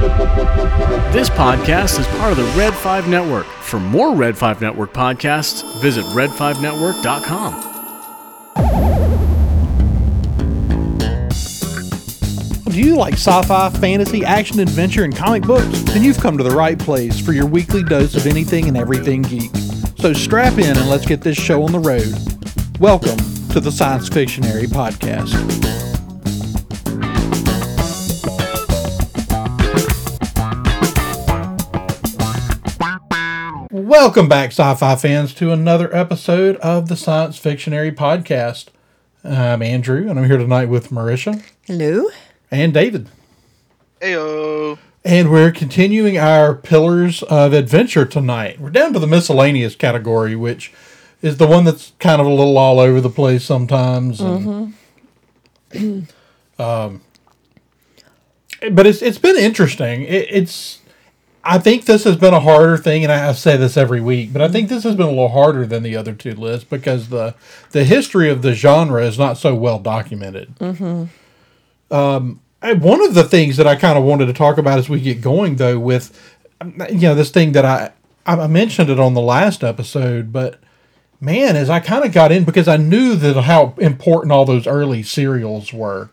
This podcast is part of the Red 5 Network. For more Red 5 Network podcasts, visit red5network.com. Do you like sci fi, fantasy, action, adventure, and comic books? Then you've come to the right place for your weekly dose of anything and everything geek. So strap in and let's get this show on the road. Welcome to the Science Fictionary Podcast. Welcome back, sci fi fans, to another episode of the Science Fictionary Podcast. I'm Andrew, and I'm here tonight with Marisha Hello. and David. Heyo. And we're continuing our pillars of adventure tonight. We're down to the miscellaneous category, which is the one that's kind of a little all over the place sometimes. and- um, but it's it's been interesting. It, it's I think this has been a harder thing, and I, I say this every week, but I think this has been a little harder than the other two lists because the the history of the genre is not so well documented. Um, I- one of the things that I kind of wanted to talk about as we get going, though, with you know this thing that I I mentioned it on the last episode, but man, as I kind of got in because I knew that how important all those early serials were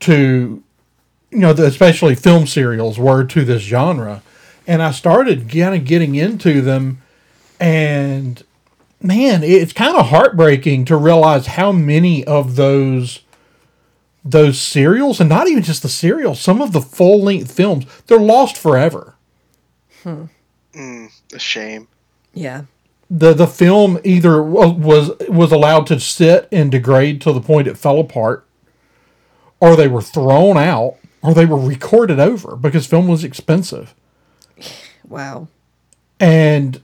to you know, the, especially film serials were to this genre. And I started kind of getting into them, and man, it's kind of heartbreaking to realize how many of those those serials, and not even just the serials, some of the full length films, they're lost forever. Hmm. A shame. Yeah. the The film either was was allowed to sit and degrade to the point it fell apart, or they were thrown out, or they were recorded over because film was expensive. Wow. and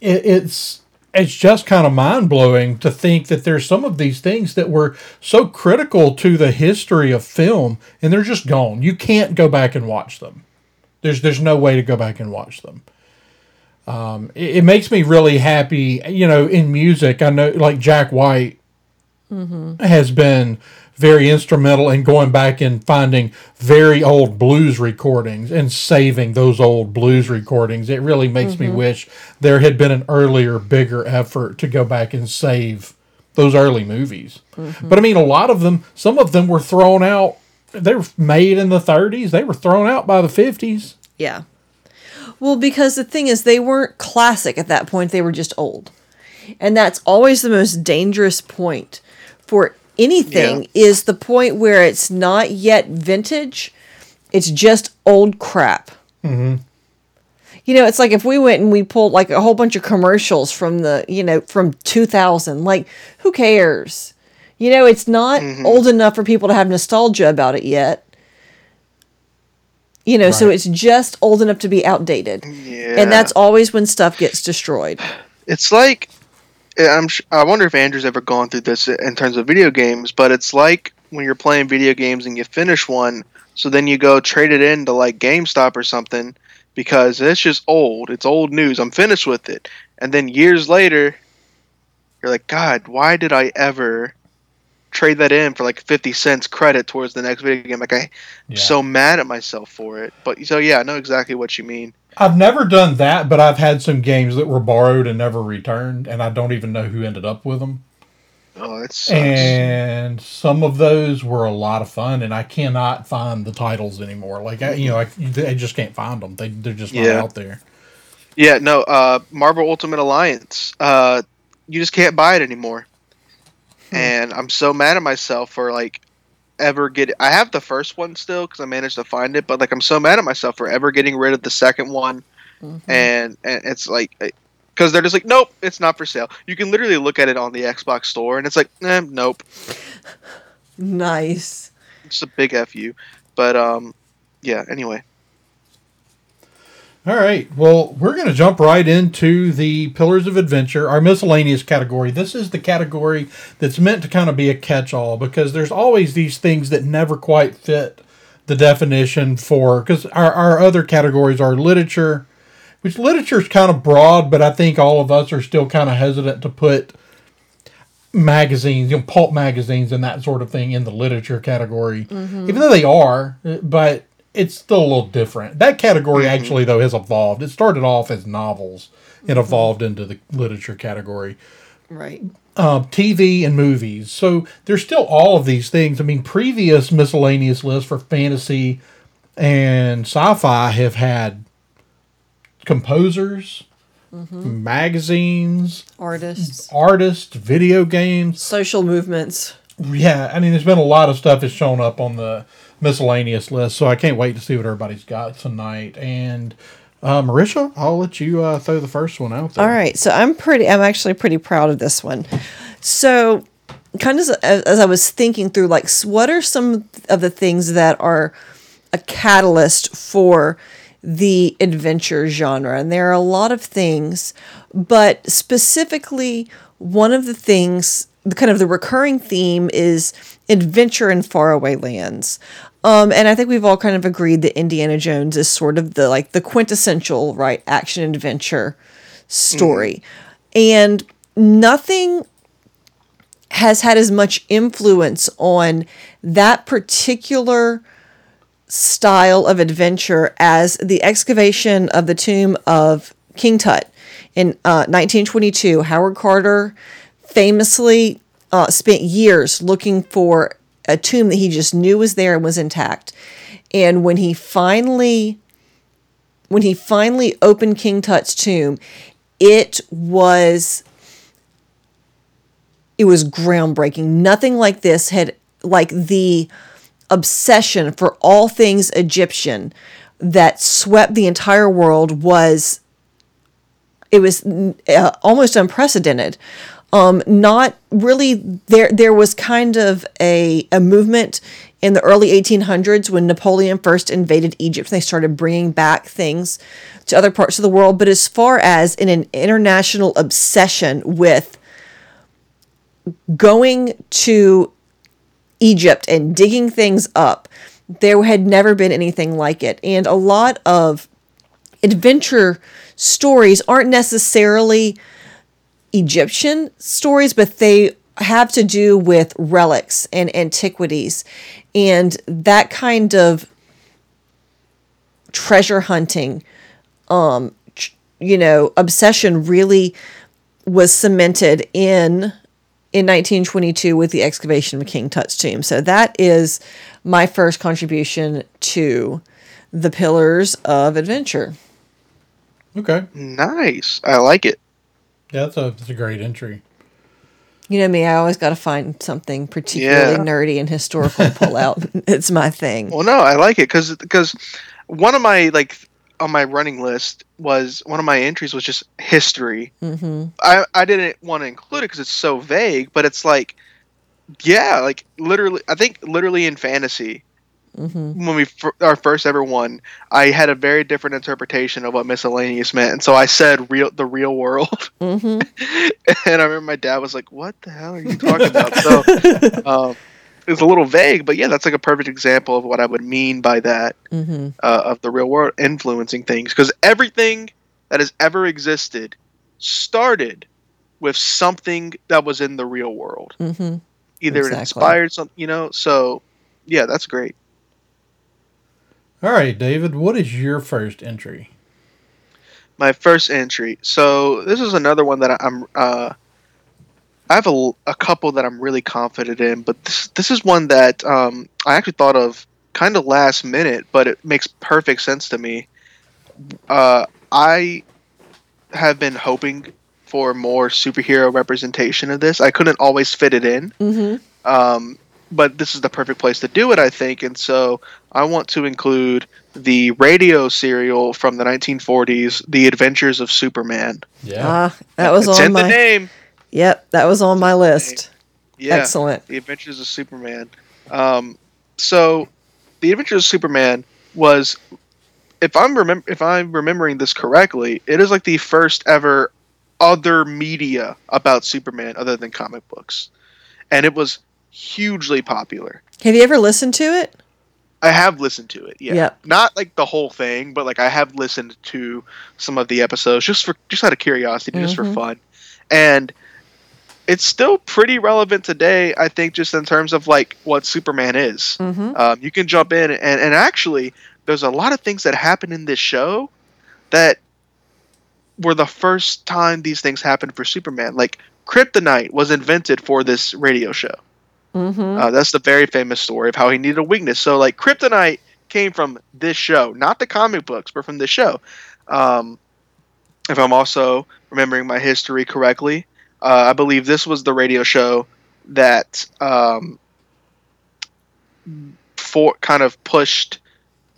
it, it's it's just kind of mind blowing to think that there's some of these things that were so critical to the history of film, and they're just gone. You can't go back and watch them. There's there's no way to go back and watch them. Um, it, it makes me really happy, you know. In music, I know like Jack White has been very instrumental in going back and finding very old blues recordings and saving those old blues recordings. It really makes me mm-hmm. wish there had been an earlier, bigger effort to go back and save those early movies. Mm-hmm. But I mean, a lot of them, some of them were thrown out. They were made in the 30s. They were thrown out by the 50s. Yeah. Well, because the thing is, they weren't classic at that point, they were just old. And that's always the most dangerous point for anything Yeah. is the point where it's not yet vintage, it's just old crap. Mm-hmm. You know, it's like if we went and we pulled like a whole bunch of commercials from the, you know, from 2000, like, who cares? You know, it's not old enough for people to have nostalgia about it yet. You know, so it's just old enough to be outdated. Yeah. And that's always when stuff gets destroyed. It's like I'm. I wonder if Andrew's ever gone through this in terms of video games, but it's like when you're playing video games and you finish one, so then you go trade it in to like GameStop or something because it's just old. It's old news. I'm finished with it, and then years later, you're like, God, why did I ever? Trade that in for like fifty cents credit towards the next video game. Like I'm so mad at myself for it. But so yeah, I know exactly what you mean. I've never done that, but I've had some games that were borrowed and never returned, and I don't even know who ended up with them. Oh, that sucks. and some of those were a lot of fun and i cannot find the titles anymore like I, you know I, I just can't find them they, they're just not Yeah. out there Yeah, no, uh, Marvel Ultimate Alliance. Uh, you just can't buy it anymore. And I'm so mad at myself for like ever get. I have the first one still because I managed to find it, but like I'm so mad at myself for ever getting rid of the second one. And and it's like because they're just like, nope, it's not for sale. You can literally look at it on the Xbox store, and it's like, eh, nope, Nice. it's a big fu. But um, yeah. Anyway, all right. Well we're going to jump right into the pillars of adventure our miscellaneous category. This is the category that's meant to kind of be a catch-all because there's always these things that never quite fit the definition for because our, our other categories are literature which literature is kind of broad but i think all of us are still kind of hesitant to put magazines, you know, pulp magazines and that sort of thing in the literature category, mm-hmm. even though they are, but it's still a little different. That category mm-hmm. actually, though, has evolved. It started off as novels and mm-hmm. evolved into the literature category. Right. Um, uh, TV and movies. So there's still all of these things. I mean, previous miscellaneous lists for fantasy and sci-fi have had composers, mm-hmm. magazines, Artists, artists, video games. social movements. Yeah, I mean, there's been a lot of stuff that's shown up on the miscellaneous list, so I can't wait to see what everybody's got tonight. And uh, Marisha, I'll let you uh, throw the first one out there. All right, so I'm pretty. I'm actually pretty proud of this one. So, kind of as, as I was thinking through, like, what are some of the things that are a catalyst for the adventure genre? And there are a lot of things, but specifically, one of the things, kind of the recurring theme is adventure in faraway lands. Um, and I think we've all kind of agreed that Indiana Jones is sort of the like the quintessential right action adventure story, and nothing has had as much influence on that particular style of adventure as the excavation of the tomb of King Tut in uh, 1922. Howard Carter famously uh, spent years looking for a tomb that he just knew was there and was intact. And when he finally when he finally opened King Tut's tomb, it was it was groundbreaking. Nothing like this had like the obsession for all things Egyptian that swept the entire world was it was uh, almost unprecedented. Um, not really there. There was kind of a a movement in the early 1800s when Napoleon first invaded Egypt. They started bringing back things to other parts of the world. But as far as in an international obsession with going to Egypt and digging things up, there had never been anything like it. And a lot of adventure stories aren't necessarily Egyptian stories, but they have to do with relics and antiquities and that kind of treasure hunting um you know obsession really was cemented in in 1922 with the excavation of King Tut's tomb. So that is my first contribution to the Pillars of Adventure. Okay. Nice. I like it. Yeah, that's a, that's a great entry. You know me, I always got to find something particularly Yeah. nerdy and historical to pull out. it's my thing. Well, no, I like it because because one of my like on my running list was one of my entries was just history. hmm I I didn't want to include it because it's so vague, but it's like, yeah, like literally, I think literally in fantasy. Hmm When we fir- our first ever one, I had a very different interpretation of what miscellaneous meant, and so I said real the real world. Mm-hmm. and I remember my dad was like, "What the hell are you talking about?" so um, it was a little vague, but yeah, that's like a perfect example of what I would mean by that mm-hmm. uh, of the real world influencing things, because everything that has ever existed started with something that was in the real world. hmm Either it inspired something, you know. So yeah, that's great. All right, David, what is your first entry? my first entry. So this is another one that I'm. Uh, I have a, a couple that I'm really confident in, but this this is one that um, I actually thought of kind of last minute, but it makes perfect sense to me. Uh, I have been hoping for more superhero representation of this. I couldn't always fit it in, hmm um, but this is the perfect place to do it, I think. And so I want to include the radio serial from the 1940s, The Adventures of Superman. Yeah. Ah, that was it's on in my. the name. Yep, that was on my list. Yeah, Excellent. The Adventures of Superman. Um, so, The Adventures of Superman was, if I'm remem- if I'm remembering this correctly, it is like the first ever other media about Superman other than comic books, and it was hugely popular. Have you ever listened to it? I have listened to it. Yeah. Yep. Not like the whole thing, but like I have listened to some of the episodes just for just out of curiosity, just for Mhm. fun. And it's still pretty relevant today. I think just in terms of like what Superman is. Mm-hmm. Um, you can jump in and and actually there's a lot of things that happen in this show that were the first time these things happened for Superman. Like kryptonite was invented for this radio show. Mm-hmm. Uh, that's the very famous story of how he needed a weakness. So like kryptonite came from this show, not the comic books, but from this show. Um, if I'm also remembering my history correctly, uh, I believe this was the radio show that um, for kind of pushed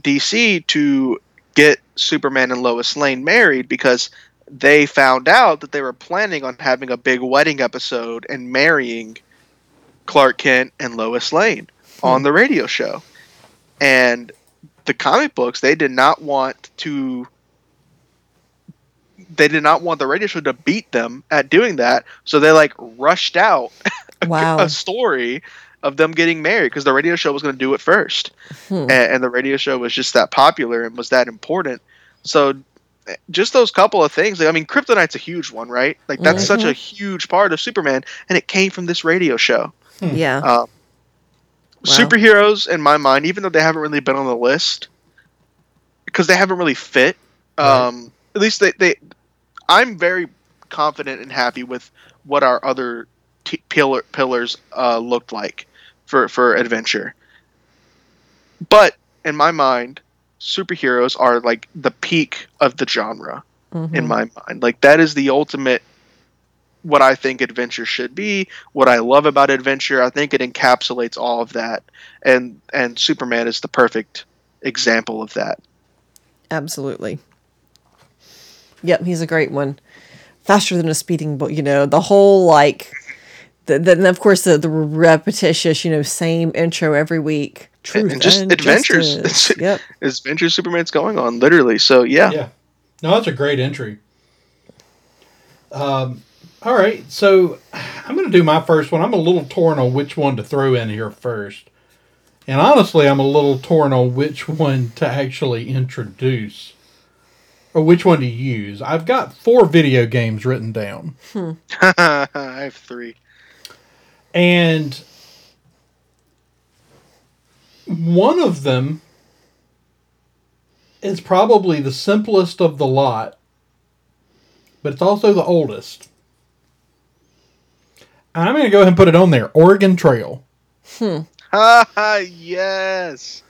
DC to get Superman and Lois Lane married because they found out that they were planning on having a big wedding episode and marrying Clark Kent and Lois Lane on the radio show. And the comic books, they did not want to they did not want the radio show to beat them at doing that, so they like rushed out Wow. a story of them getting married because the radio show was going to do it first, Hmm. and, and the radio show was just that popular and was that important. So, just those couple of things. I mean, Kryptonite's a huge one, right? Like that's such a huge part of Superman, and it came from this radio show. Yeah. Um, Wow. Superheroes, in my mind, even though they haven't really been on the list, because they haven't really fit. Um, At least they, they, I'm very confident and happy with what our other t- pillar, pillars uh, looked like for for adventure. But in my mind, superheroes are like the peak of the genre Mhm. in my mind. Like that is the ultimate what I think adventure should be, what I love about adventure. I think it encapsulates all of that. And and Superman is the perfect example of that. Absolutely. Yep, he's a great one. Faster than a speeding bullet, you know, the whole like the, then of course the, the repetitious, you know, same intro every week. Truth and just adventures. justice. yep. Adventure Superman's going on, literally. So yeah. Yeah. No, that's a great entry. Um, all right, so I'm going to do my first one. I'm a little torn on which one to throw in here first. And honestly, I'm a little torn on which one to actually introduce or which one to use. I've got four video games written down. Hmm. I have three. And one of them is probably the simplest of the lot, but it's also the oldest. And I'm going to go ahead and put it on there Oregon Trail. Ah yes.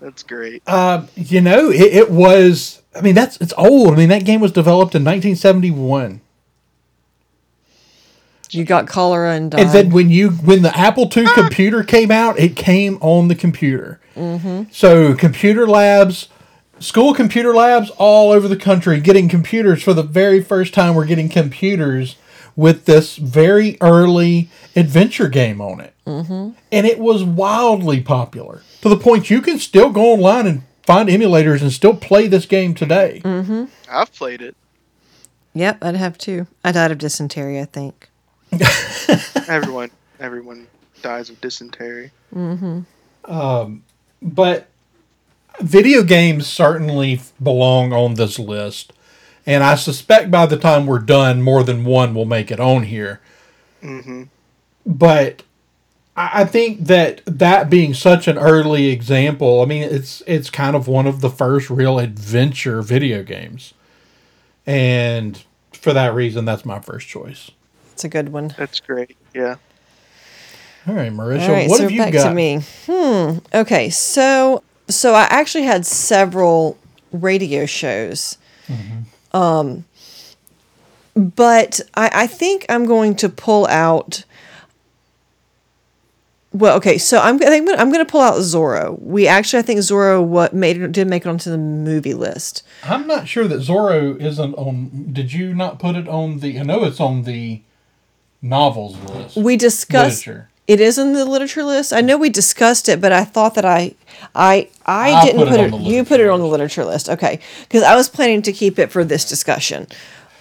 That's great. Uh, you know, it, it was, I mean, that's, it's old. I mean, that game was developed in 1971. You got cholera and died. And then when you when the Apple II computer came out, it came on the computer. Mm-hmm. So computer labs, school computer labs all over the country getting computers for the very first time. We're getting computers with this very early adventure game on it, mm-hmm. and it was wildly popular to the point you can still go online and find emulators and still play this game today. Mm-hmm. I've played it. Yep, I'd have to. I died of dysentery, I think. everyone everyone dies of dysentery. Mm-hmm. Um, but video games certainly belong on this list and i suspect by the time we're done more than one will make it on here but I I think that that being such an early example, I mean, it's it's kind of one of the first real adventure video games, and for that reason, that's my first choice. It's a good one. That's great. Yeah. All right, Marisha, All right, what so have you back got? to me. Hmm. Okay, so so I actually had several radio shows. Um, but I, I think I'm going to pull out. Well, okay, so I'm I think I'm going to pull out Zorro. We actually I think Zorro what made it did make it onto the movie list. I'm not sure that Zorro isn't on. Did you not put it on the? I know it's on the novels list. We discussed Literature. It is in the literature list. I know we discussed it, but I thought that I I I I'll didn't put put it it. on the you put it on the literature list, okay? Because I was planning to keep it for this discussion.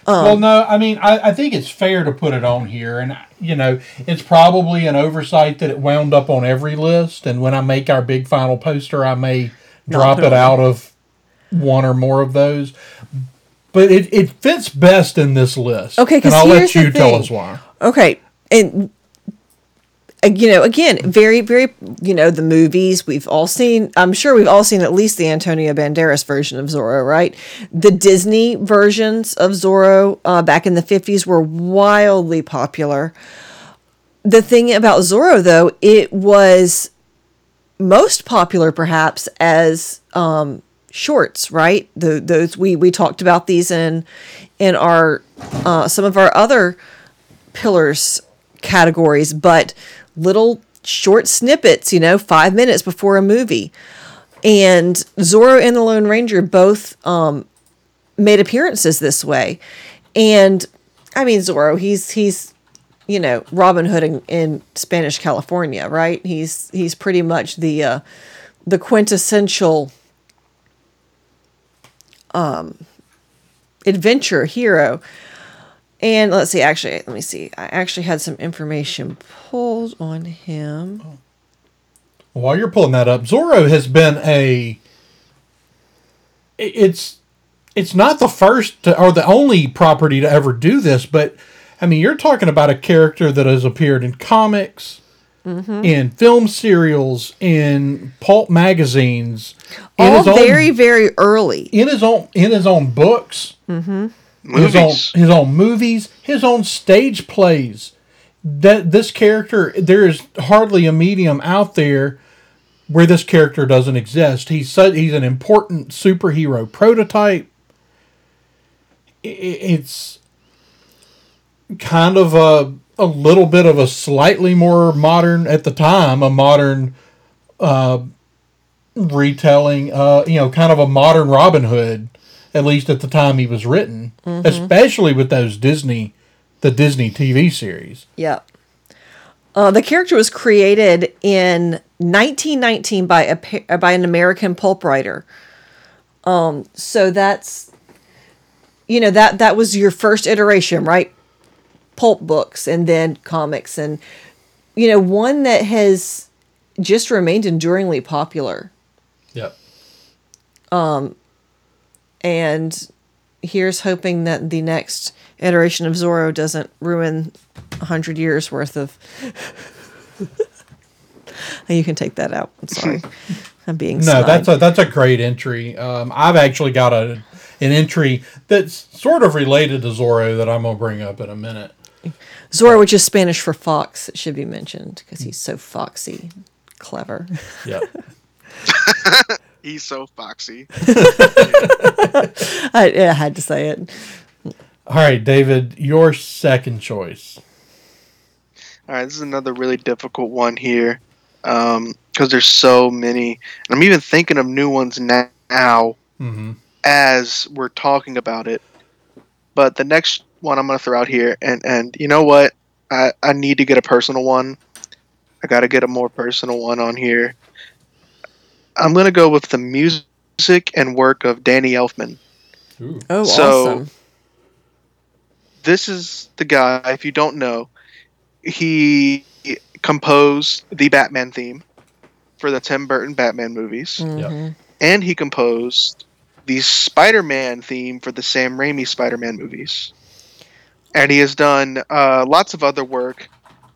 Um, well, no, I mean, I, I think it's fair to put it on here, and you know, it's probably an oversight that it wound up on every list. And when I make our big final poster, I may drop it it out of one or more of those. But it, it fits best in this list. Okay, 'cause and I'll let you tell us why. Okay, and you know, again, very, very, you know, the movies we've all seen. I'm sure we've all seen at least the Antonio Banderas version of Zorro, right? The Disney versions of Zorro uh, back in the 50s were wildly popular. The thing about Zorro, though, it was most popular perhaps as um, shorts, right? The, those we we talked about these in in our uh, some of our other pillars categories, but little short snippets, you know, five minutes before a movie. And Zorro and the Lone Ranger both um, made appearances this way. And I mean, Zorro, he's he's you know Robin Hood in, in Spanish California, right? He's he's pretty much the uh, the quintessential um, adventure hero. And let's see, actually, let me see. I actually had some information pulled on him. Oh. While you're pulling that up, Zorro has been a. It's, it's not the first to, or the only property to ever do this, but I mean, you're talking about a character that has appeared in comics, mm-hmm. in film serials, in pulp magazines, in All his own- very, very early. in his own in his own books, mm-hmm. His own Movies. his own movies, his own stage plays. That this character, there is hardly a medium out there where this character doesn't exist. He's such, he's an important superhero prototype. It's kind of a a little bit of a slightly more modern at the time, a modern uh, retelling, uh, you know, kind of a modern Robin Hood, at least at the time he was written, especially with those Disney, the Disney TV series. Yep. Uh, the character was created in 1919 by a by an American pulp writer. Um, so that's, you know, that that was your first iteration, right? Pulp books and then comics, and you know, one that has just remained enduringly popular. Yep. And here's hoping that the next iteration of Zorro doesn't ruin a hundred years worth of. you can take that out. I'm sorry. I'm being No, snide. that's a that's a great entry. Um, I've actually got a an entry that's sort of related to Zorro that I'm gonna bring up in a minute. Zorro, which is Spanish for fox, it should be mentioned because he's so foxy, clever. Yep. He's so foxy. I, I had to say it. All right, David, your second choice. All right, this is another really difficult one here because there's so many. And I'm even thinking of new ones na- now Mm-hmm. as we're talking about it. But the next one I'm going to throw out here, and, and you know what? I, I need to get a personal one. I got to get a more personal one on here. I'm going to go with the music and work of Danny Elfman. Ooh. Oh, So- awesome. this is the guy if you don't know he composed the batman theme for the tim burton batman movies Mhm. and he composed the spider-man theme for the sam raimi spider-man movies and he has done uh, lots of other work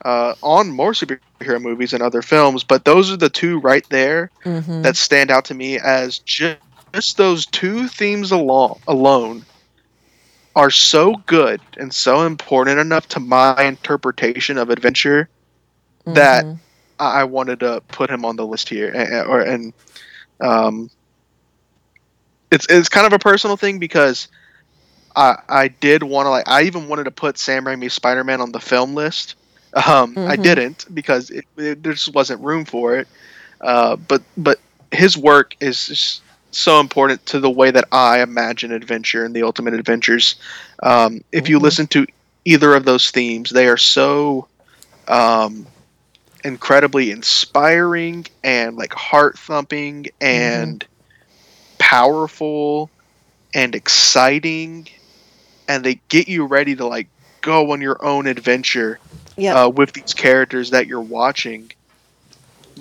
uh, on more superhero movies and other films but those are the two right there Mhm. that stand out to me as ju- just those two themes alone alone are so good and so important enough to my interpretation of adventure that Mhm. I I wanted to put him on the list here, and, or and um, it's it's kind of a personal thing because I I did want to like I even wanted to put Sam Raimi's Spider Man on the film list. Um, I Mhm. didn't because it, it, there just wasn't room for it. Uh, but but his work is so important to the way that I imagine adventure and the ultimate adventures. Um, if you Mhm. listen to either of those themes, they are so um, incredibly inspiring and like heart thumping and powerful and exciting, and they get you ready to like go on your own adventure Yep. uh, with these characters that you're watching.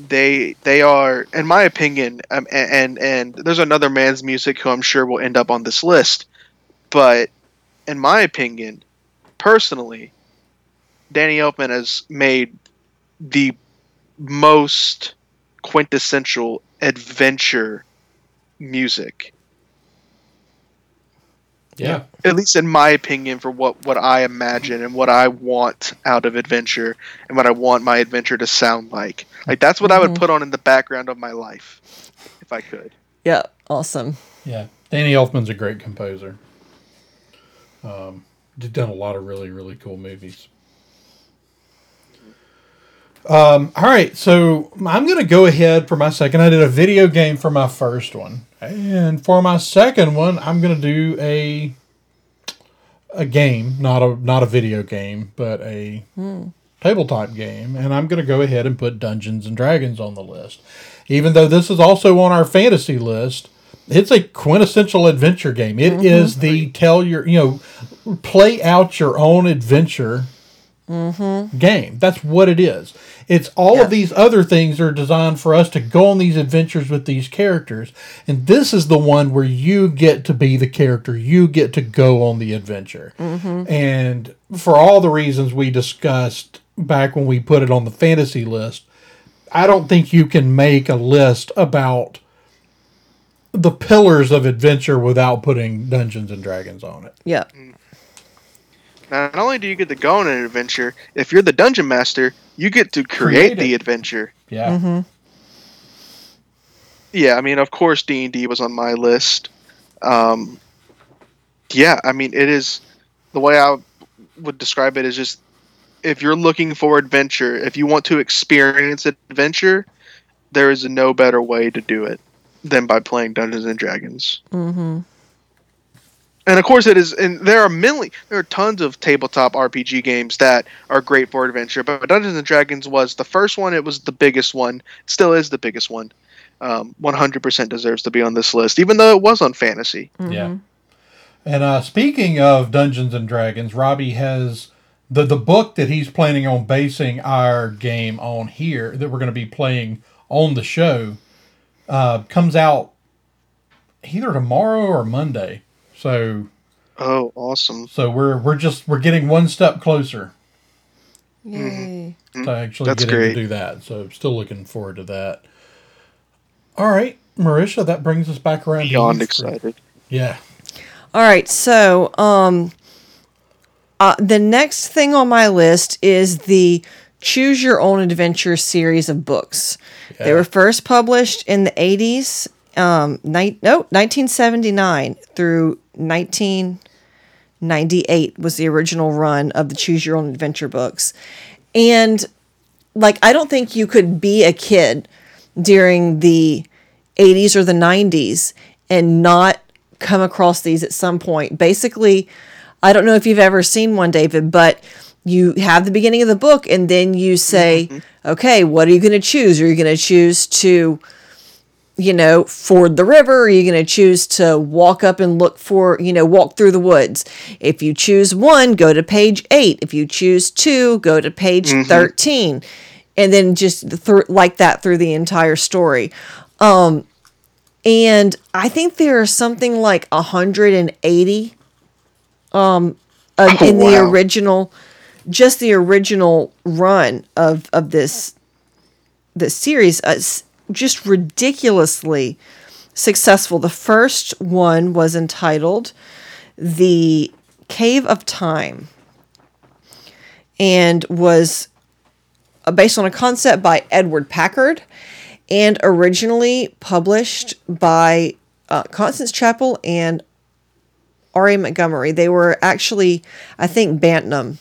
They they are, in my opinion, um, a- and and there's another man's music who I'm sure will end up on this list, but in my opinion, personally, Danny Elfman has made the most quintessential adventure music. Yeah. At least in my opinion, for what, what I imagine and what I want out of adventure and what I want my adventure to sound like. Like that's what I would put on in the background of my life if I could. Yeah, awesome. Yeah. Danny Elfman's a great composer. Um, he's done a lot of really, really cool movies. Um, all right, so I'm going to go ahead for my second. I did a video game for my first one, and for my second one, I'm going to do a a game, not a not a video game, but a tabletop game, and I'm going to go ahead and put Dungeons and Dragons on the list. Even though this is also on our fantasy list, it's a quintessential adventure game. It is the tell your, you know, play out your own adventure Mm-hmm. game. That's what it is. It's all Yeah. of these other things are designed for us to go on these adventures with these characters. And this is the one where you get to be the character. You get to go on the adventure. Mm-hmm. And for all the reasons we discussed back when we put it on the fantasy list, I don't think you can make a list about the pillars of adventure without putting Dungeons and Dragons on it. Yeah. Mm. Not only do you get to go on an adventure, if you're the dungeon master, you get to create, Create the adventure. Yeah. Yeah, I mean, of course, D and D was on my list. Um, yeah, I mean, it is the way I would describe it is just if you're looking for adventure, if you want to experience adventure, there is no better way to do it than by playing Dungeons and Dragons. Mm-hmm. And of course, it is. And there are many, there are tons of tabletop RPG games that are great for adventure. But Dungeons and Dragons was the first one. It was the biggest one. Still is the biggest one. Um, 100% deserves to be on this list, even though it was on fantasy. Yeah. And uh, speaking of Dungeons and Dragons, Robbie has the the book that he's planning on basing our game on here that we're going to be playing on the show uh, comes out either tomorrow or Monday. So Oh, awesome! so we're we're just we're getting one step closer Yay. to actually That's getting great. to do that. So still looking forward to that. All right, Marisha, that brings us back around. to Beyond for- excited. Yeah. All right, so um, uh, the next thing on my list is the Choose Your Own Adventure series of books. They were first published in the 80s, um, ni- no, 1979 through 1998 was the original run of the Choose Your Own Adventure books. And like, I don't think you could be a kid during the 80s or the 90s and not come across these at some point. Basically, I don't know if you've ever seen one, David, but you have the beginning of the book and then you say, mm-hmm. okay, what are you going to choose? Are you going to choose to, you know, ford the river? Are you going to choose to walk up and look for, you know, walk through the woods? If you choose one, go to page eight. If you choose two, go to page 13. And then just th- like that through the entire story. Um, and I think there are something like 180 um uh, Oh, in the wow. original just the original run of of this this series uh, just ridiculously successful. The first one was entitled The Cave of Time and was uh, based on a concept by Edward Packard and originally published by uh, Constance Chapel and R.A. Montgomery. They were actually, I think, Bantam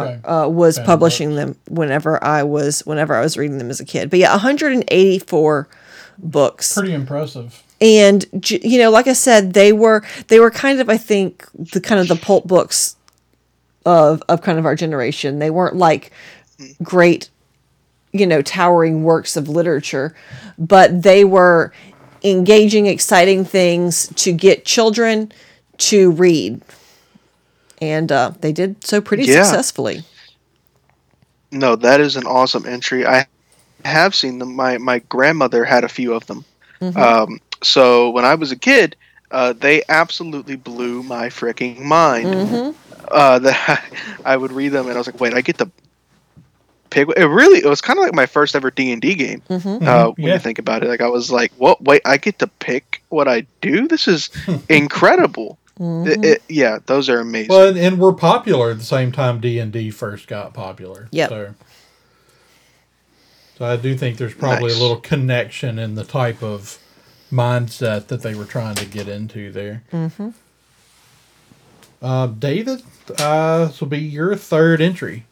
Okay. uh, was Bantam publishing them whenever I was whenever I was reading them as a kid. But yeah, 184 books Pretty impressive. and you know like i said they were they were kind of i think the kind of the pulp books of of kind of our generation they weren't like great you know towering works of literature but they were engaging exciting things to get children to read and uh, they did so pretty Yeah. successfully No, that is an awesome entry. I have seen them. My my grandmother had a few of them. Um, so when I was a kid, uh, they absolutely blew my freaking mind. uh, that I would read them and I was like, wait, I get to pick. It really, it was kind of like my first ever D and D game. Uh, when Yeah. you think about it, like I was like, what? Wait, I get to pick what I do. This is incredible. It- it- yeah, those are amazing. Well, and, and we're popular at the same time D and D first got popular. Yep. So, so I do think there's probably Nice. a little connection in the type of mindset that they were trying to get into there. Mm-hmm. Uh, David, uh, this will be your third entry.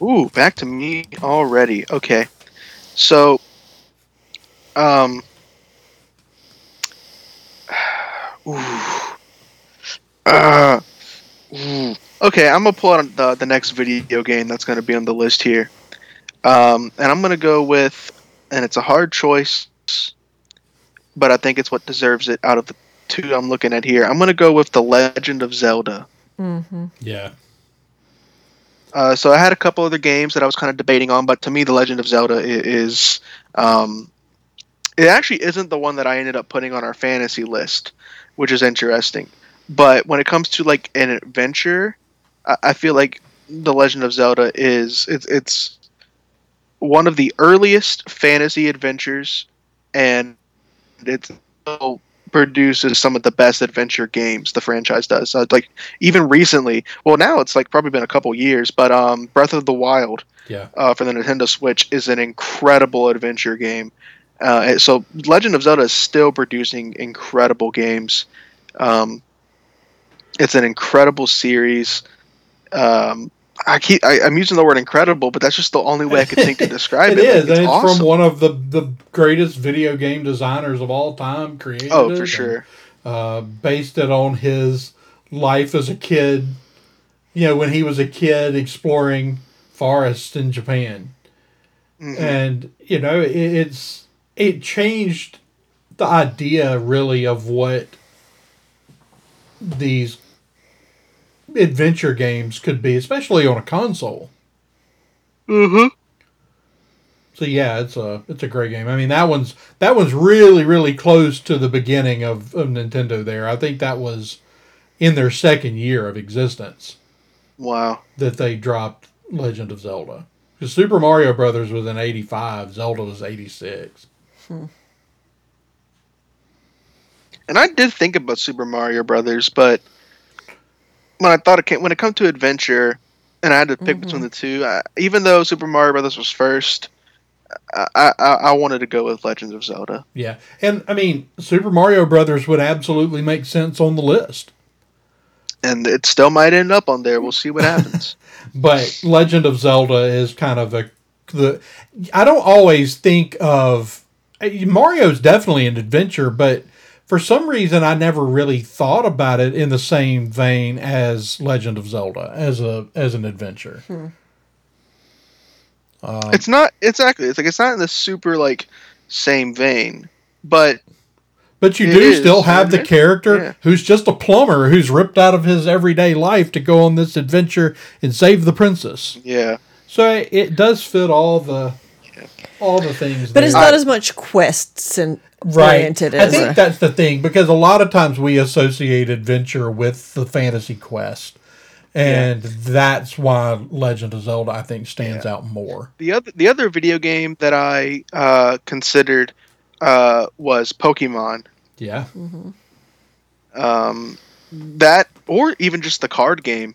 Ooh, back to me already. Okay. So um ooh. Uh, ooh. Okay, I'm gonna pull out the, the next video game that's gonna be on the list here. Um, and I'm gonna go with and it's a hard choice, but I think it's what deserves it out of the two I'm looking at here. I'm gonna go with The Legend of Zelda. Yeah. Uh, so I had a couple other games that I was kind of debating on, but to me, The Legend of Zelda i- is, um, it actually isn't the one that I ended up putting on our fantasy list, which is interesting. But when it comes to like an adventure, I, I feel like The Legend of Zelda is it's it's one of the earliest fantasy adventures, and it produces some of the best adventure games the franchise does. So like even recently, well now it's like probably been a couple years, but um, Breath of the Wild Yeah. uh, for the Nintendo Switch is an incredible adventure game. Uh, so Legend of Zelda is still producing incredible games. Um, it's an incredible series. Um, I keep I, I'm using the word incredible, but that's just the only way I could think to describe It it. is, Like, and it's awesome. from one of the the greatest video game designers of all time. Created. Oh, for and, sure. uh, based it on his life as a kid. You know, when he was a kid exploring forests in Japan, Mhm. and you know, it, it's it changed the idea really of what these adventure games could be, especially on a console. Mhm. So yeah, it's a it's a great game. I mean that one's that one's really really close to the beginning of, of Nintendo. There, I think that was in their second year of existence Wow. that they dropped Legend of Zelda. Because Super Mario Brothers was in '85, Zelda was '86. And I did think about Super Mario Brothers, but when I thought it came when it come to adventure, and I had to pick mm-hmm. between the two, I, even though Super Mario Brothers was first, I, I I wanted to go with Legends of Zelda. Yeah, and I mean Super Mario Brothers would absolutely make sense on the list, And it still might end up on there. We'll see what happens. but Legend of Zelda is kind of the the. I don't always think of Uh, Mario's definitely an adventure, but for some reason I never really thought about it in the same vein as Legend of Zelda as a as an adventure. Hmm. Um, it's not exactly. It's like it's not in the super like same vein, but But you do is, still have the character Yeah. who's just a plumber who's ripped out of his everyday life to go on this adventure and save the princess. yeah, So it, it does fit all the all the things. But it's there. not as much quests and right. oriented I as think a, that's the thing because a lot of times we associate adventure with the fantasy quest, and that's why Legend of Zelda I think stands out more. the other the other video game that I uh, considered uh, was Pokemon. Yeah, um, that or even just the card game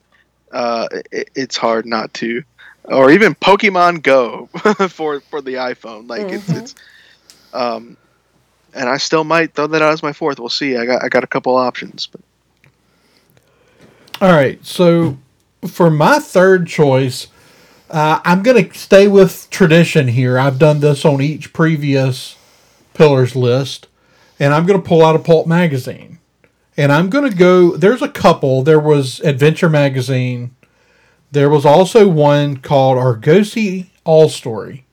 uh, it, it's hard not to or even pokemon go for for the iphone like it's it's um and i still might throw that out as my fourth we'll see i got i got a couple options but All right, so for my third choice, uh, I'm going to stay with tradition here. I've done this on each previous pillars list, and I'm going to pull out a pulp magazine. And I'm going to go, there's a couple. There was Adventure Magazine. There was also one called Argosy All Story.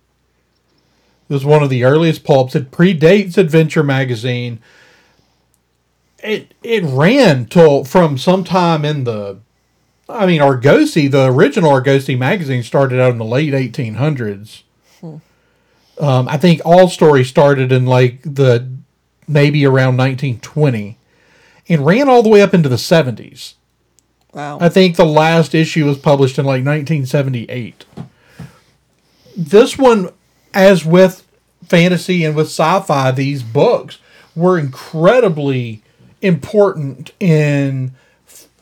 It was one of the earliest pulps. It predates Adventure Magazine it it ran till from sometime in the I mean Argosy, the original Argosy magazine started out in the late 1800s. Um, I think All Story started in like the maybe around 1920 and ran all the way up into the 70s. Wow. I think the last issue was published in like 1978. This one, as with fantasy and with sci fi, these books were incredibly important in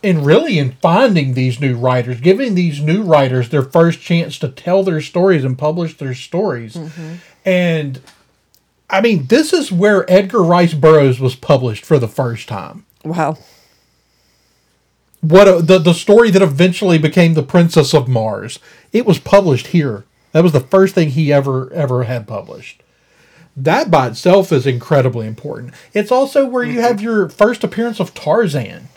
in really in finding these new writers, giving these new writers their first chance to tell their stories and publish their stories. Mm-hmm. And I mean, this is where Edgar Rice Burroughs was published for the first time wow. What a, the the story that eventually became the Princess of Mars. It was published here. That was the first thing he ever ever had published. That by itself is incredibly important. It's also where you have your first appearance of Tarzan.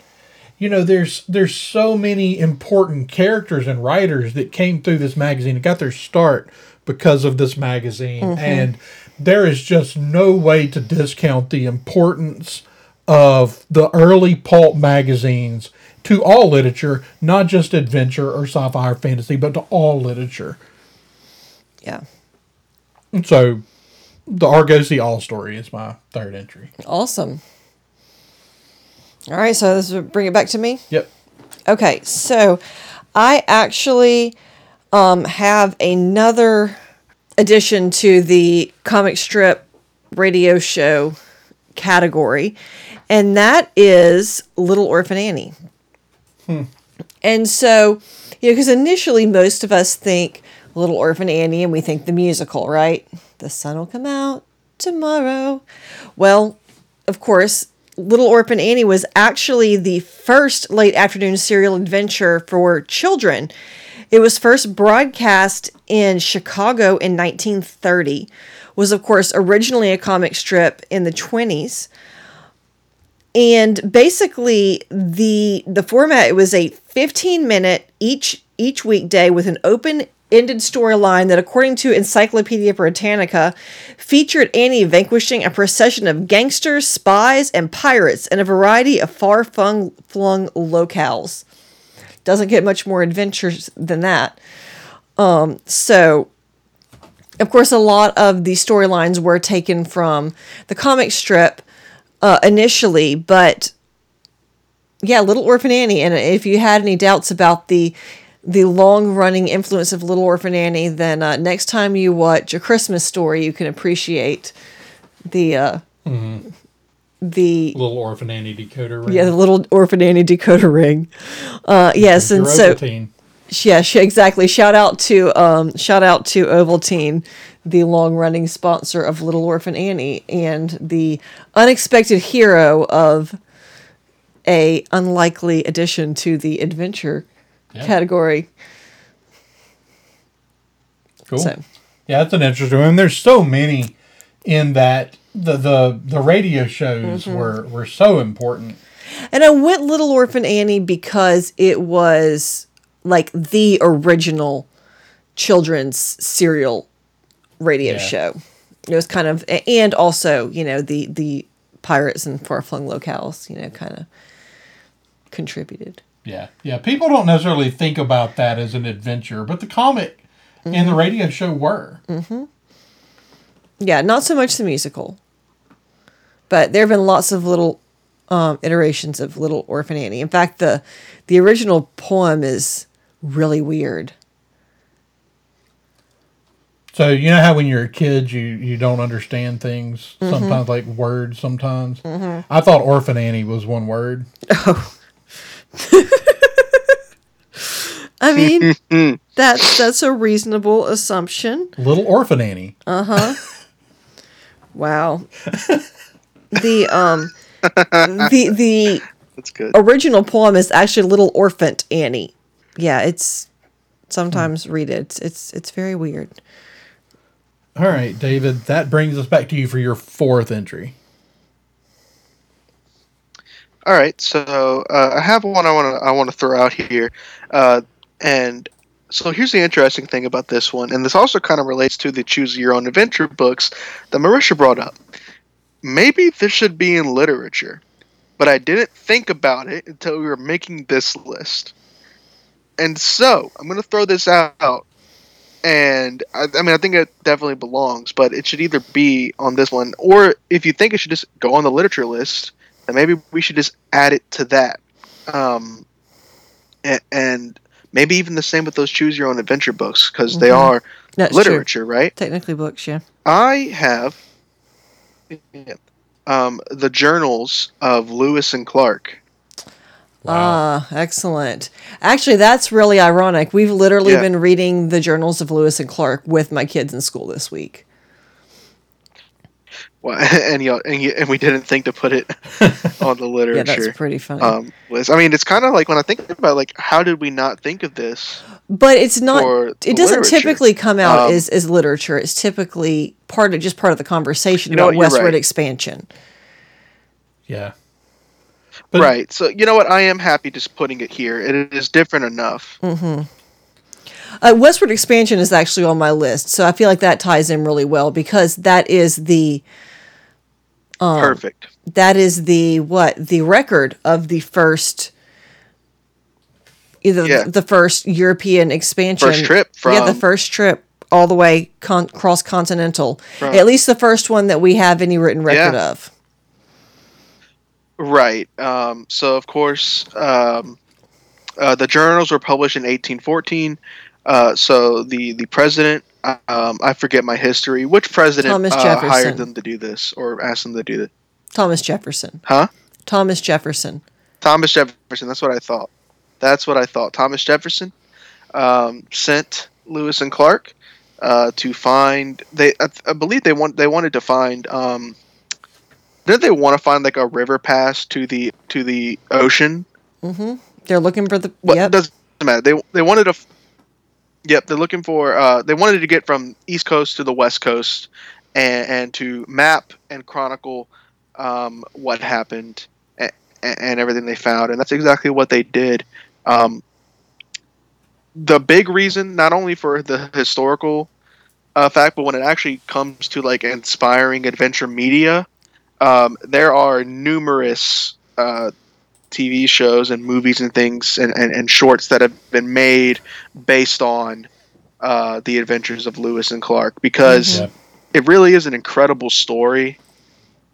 You know, there's there's so many important characters and writers that came through this magazine and got their start because of this magazine. Mm-hmm. And there is just no way to discount the importance of the early pulp magazines to all literature, not just adventure or sci-fi or fantasy, but to all literature. Yeah. And so, the Argosy All Story is my third entry. Awesome. All right, so this will bring it back to me. Yep. Okay, so I actually um, have another addition to the comic strip radio show category, and that is Little Orphan Annie. Hmm. And so, you know, because initially most of us think Little Orphan Annie and we think the musical, right? The sun will come out tomorrow. Well, of course, Little Orphan Annie was actually the first late afternoon serial adventure for children. It was first broadcast in Chicago in 1930. Was of course originally a comic strip in the 20s. And basically the the format it was a 15 minute each each weekday with an open ended storyline that, according to Encyclopedia Britannica, featured Annie vanquishing a procession of gangsters, spies, and pirates in a variety of far flung, locales. Doesn't get much more adventures than that. Um, so, of course, a lot of the storylines were taken from the comic strip uh, initially, but yeah, Little Orphan Annie. And if you had any doubts about the the long running influence of Little Orphan Annie, then uh, next time you watch A Christmas Story, you can appreciate the uh, the Little Orphan Annie decoder ring. yeah the Little Orphan Annie decoder ring. Uh, yes, and so Ovaltine. yeah, sh- exactly. Shout out to um, shout out to Ovaltine, the long running sponsor of Little Orphan Annie and the unexpected hero of a unlikely addition to the adventure Yeah. category. Cool. So Yeah, that's an interesting one. There's so many in that the the, the radio shows Mm-hmm. were were so important. And I went Little Orphan Annie because it was like the original children's serial radio Yeah. show. It was kind of, and also, you know, the the pirates and far flung locales, you know, kind of contributed. Yeah, yeah. People don't necessarily think about that as an adventure, but the comic and the Mm-hmm. radio show were. Yeah, not so much the musical, but there have been lots of little um, iterations of Little Orphan Annie. In fact, the the original poem is really weird. So you know how when you're a kid, you you don't understand things Mm-hmm. sometimes, like words. Sometimes I thought Orphan Annie was one word. I mean, that's that's a reasonable assumption. Little Orphan Annie. Uh huh. wow. the um the the That's good. original poem is actually Little Orphan Annie. Yeah, it's sometimes read it. It's it's, it's very weird. All right, David. That brings us back to you for your fourth entry. All right, so uh, I have one I want to I want to throw out here, uh, and so here's the interesting thing about this one, and this also kind of relates to the choose your own adventure books that Marisha brought up. Maybe this should be in literature, but I didn't think about it until we were making this list, and so I'm gonna throw this out. And I, I mean, I think it definitely belongs, but it should either be on this one, or if you think it should just go on the literature list, then maybe we should just add it to that. Um, and, and maybe even the same with those choose your own adventure books because they are That's true. literature, right? Technically books, yeah. I have um, the journals of Lewis and Clark. Ah, excellent. Actually, that's really ironic. We've literally Yeah. been reading the journals of Lewis and Clark with my kids in school this week. Well, and you know, and, you, and we didn't think to put it on the literature. Yeah, literature that's pretty funny. um, list. I mean, it's kind of like when I think about like how did we not think of this? but it's not. for It doesn't literature. typically come out Um, as, as literature. It's typically part of just part of the conversation You know about westward right. expansion. Yeah. But- right. So you know what? I am happy just putting it here. It is different enough. Mm. Uh, westward expansion is actually on my list, so I feel like that ties in really well because that is the Um, Perfect. that is the what the record of the first either Yeah. the first European expansion First trip yeah the first trip all the way con- cross continental at least the first one that we have any written record Yeah. of Right. Um, so, of course, um, uh, the journals were published in 1814. Uh, so the the president, um, I forget my history. Which president uh, hired them to do this or asked them to do this? Thomas Jefferson Huh? Thomas Jefferson Thomas Jefferson. That's what I thought. That's what I thought. Thomas Jefferson um, sent Lewis and Clark uh, to find. They, I, I believe they want. They wanted to find. Didn't they want to find like a river pass to the to the ocean? they're looking for the What yep doesn't matter. They they wanted to. f- Yep, they're looking for. Uh, they wanted to get from East Coast to the West Coast, and, and to map and chronicle um, what happened and, and everything they found, and that's exactly what they did. Um, the big reason, not only for the historical uh, fact, but when it actually comes to like inspiring adventure media, um, there are numerous uh, TV shows and movies and things and, and, and shorts that have been made based on uh, the adventures of Lewis and Clark because Yeah. it really is an incredible story.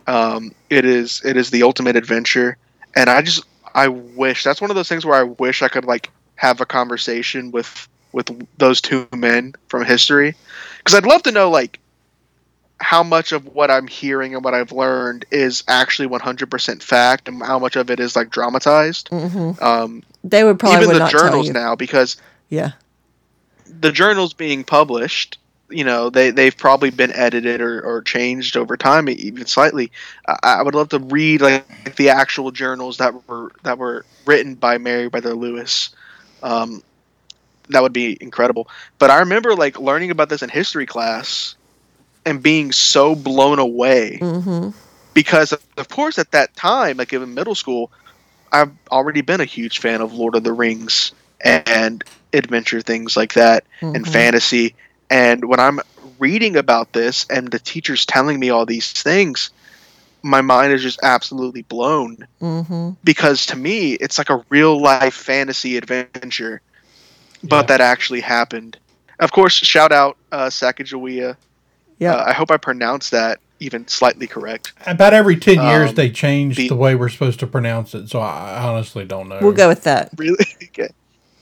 Um, it is it is the ultimate adventure, and I just I wish that's one of those things where I wish I could like have a conversation with with those two men from history because I'd love to know like how much of what I'm hearing and what I've learned is actually 100% fact and how much of it is like dramatized. hmm Um, they would probably even would the journals now because yeah. the journals being published you know they, they've probably been edited or, or changed over time even slightly. I, I would love to read like the actual journals that were that were written by Meriwether Lewis. Um, that would be incredible. But i remember like learning about this in history class and being so blown away. Hmm because of course at that time like in middle school i've already been a huge fan of lord of the rings and adventure things like that and Mhm. fantasy. And when i'm reading about this and the teacher's telling me all these things my mind is just absolutely blown. Hmm because to me it's like a real life fantasy adventure but Yeah. that actually happened. Of course shout out uh, sacagawea yeah. Uh, i hope i pronounced that even slightly correct. About every 10 years, Um, they change the- the way we're supposed to pronounce it. So I I honestly don't know. we'll go with that. Really? Okay.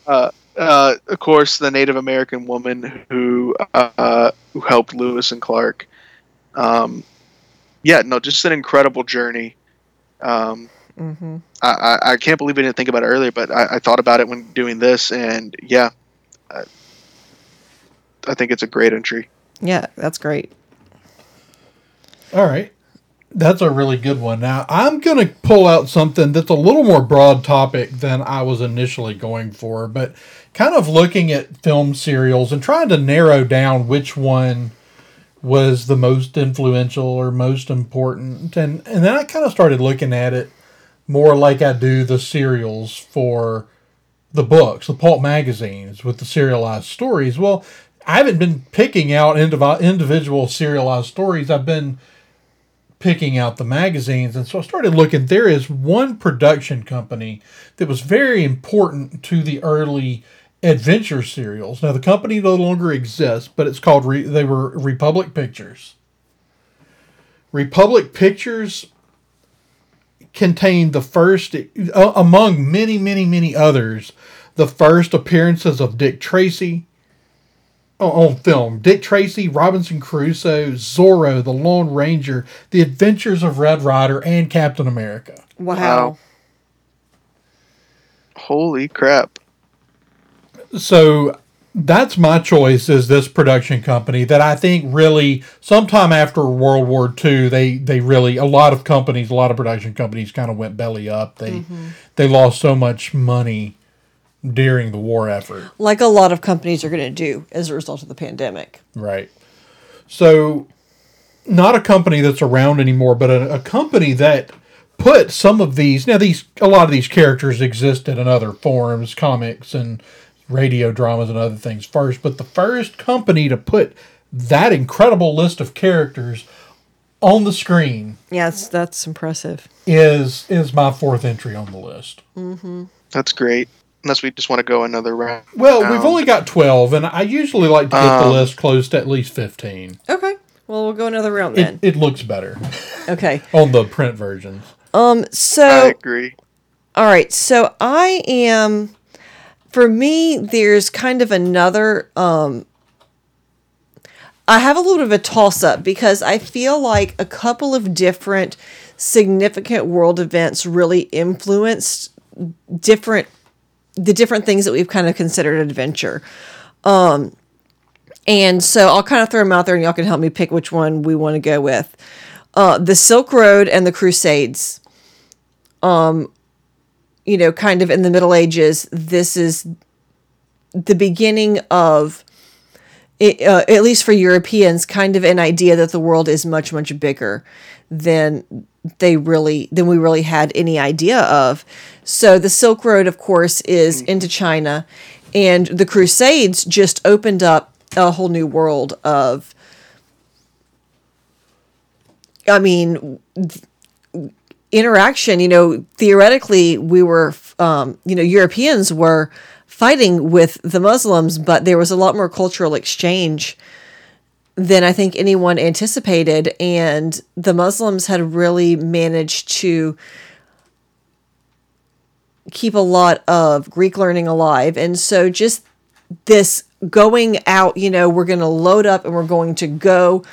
Uh, uh, of course the native american woman who uh, who helped lewis and clark. Um, yeah no just an incredible journey. Um, hmm I, I, I can't believe I didn't think about it earlier but I, I thought about it when doing this and yeah I, I think it's a great entry yeah that's great All right. That's a really good one. Now, I'm going to pull out something that's a little more broad topic than I was initially going for, but kind of looking at film serials and trying to narrow down which one was the most influential or most important. And, and then I kind of started looking at it more like I do the serials for the books, the pulp magazines with the serialized stories. Well, I haven't been picking out individual serialized stories. I've been picking out the magazines. And so I started looking. There is one production company that was very important to the early adventure serials. Now, the company no longer exists, but it's called, Re- they were Republic Pictures. Republic Pictures contained the first, among many, many, many others, the first appearances of Dick Tracy on, on film. Dick Tracy, Robinson Crusoe, Zorro, the Lone Ranger, The Adventures of Red Ryder, and Captain America. Wow. Wow. Holy crap! so that's my choice is this production company that I think really sometime after World War II they they really a lot of companies a lot of production companies kind of went belly up they mm-hmm. they lost so much money during the war effort Like a lot of companies are going to do as a result of the pandemic. right so not a company that's around anymore but a, a company that put some of these now these a lot of these characters existed in other forms comics and radio dramas and other things first but the first company to put that incredible list of characters on the screen Yes, that's impressive. is is my fourth entry on the list That's great. Unless we just want to go another round. well we've Um, only got 12 and i usually like to get the Um, list close to at least 15 Okay. Well, we'll go another round then. it looks better okay. on the print versions Um. so. I So, agree. all right. So I am. For me, there's kind of another. Um. I have a little bit of a toss up because I feel like a couple of different significant world events really influenced different the different things that we've kind of considered adventure. Um, and so I'll kind of throw them out there, and y'all can help me pick which one we want to go with. Uh, the Silk Road and the Crusades. Um, you know, kind of in the Middle Ages, this is the beginning of, it, uh, at least for Europeans, kind of an idea that the world is much much bigger than they really than we really had any idea of. So the Silk Road, of course, is into China, and the Crusades just opened up a whole new world of. I mean, th- interaction. You know, theoretically, we were, um, you know, Europeans were fighting with the Muslims, but there was a lot more cultural exchange than I think anyone anticipated. And the Muslims had really managed to keep a lot of Greek learning alive. And so just this going out, you know, we're going to load up and we're going to go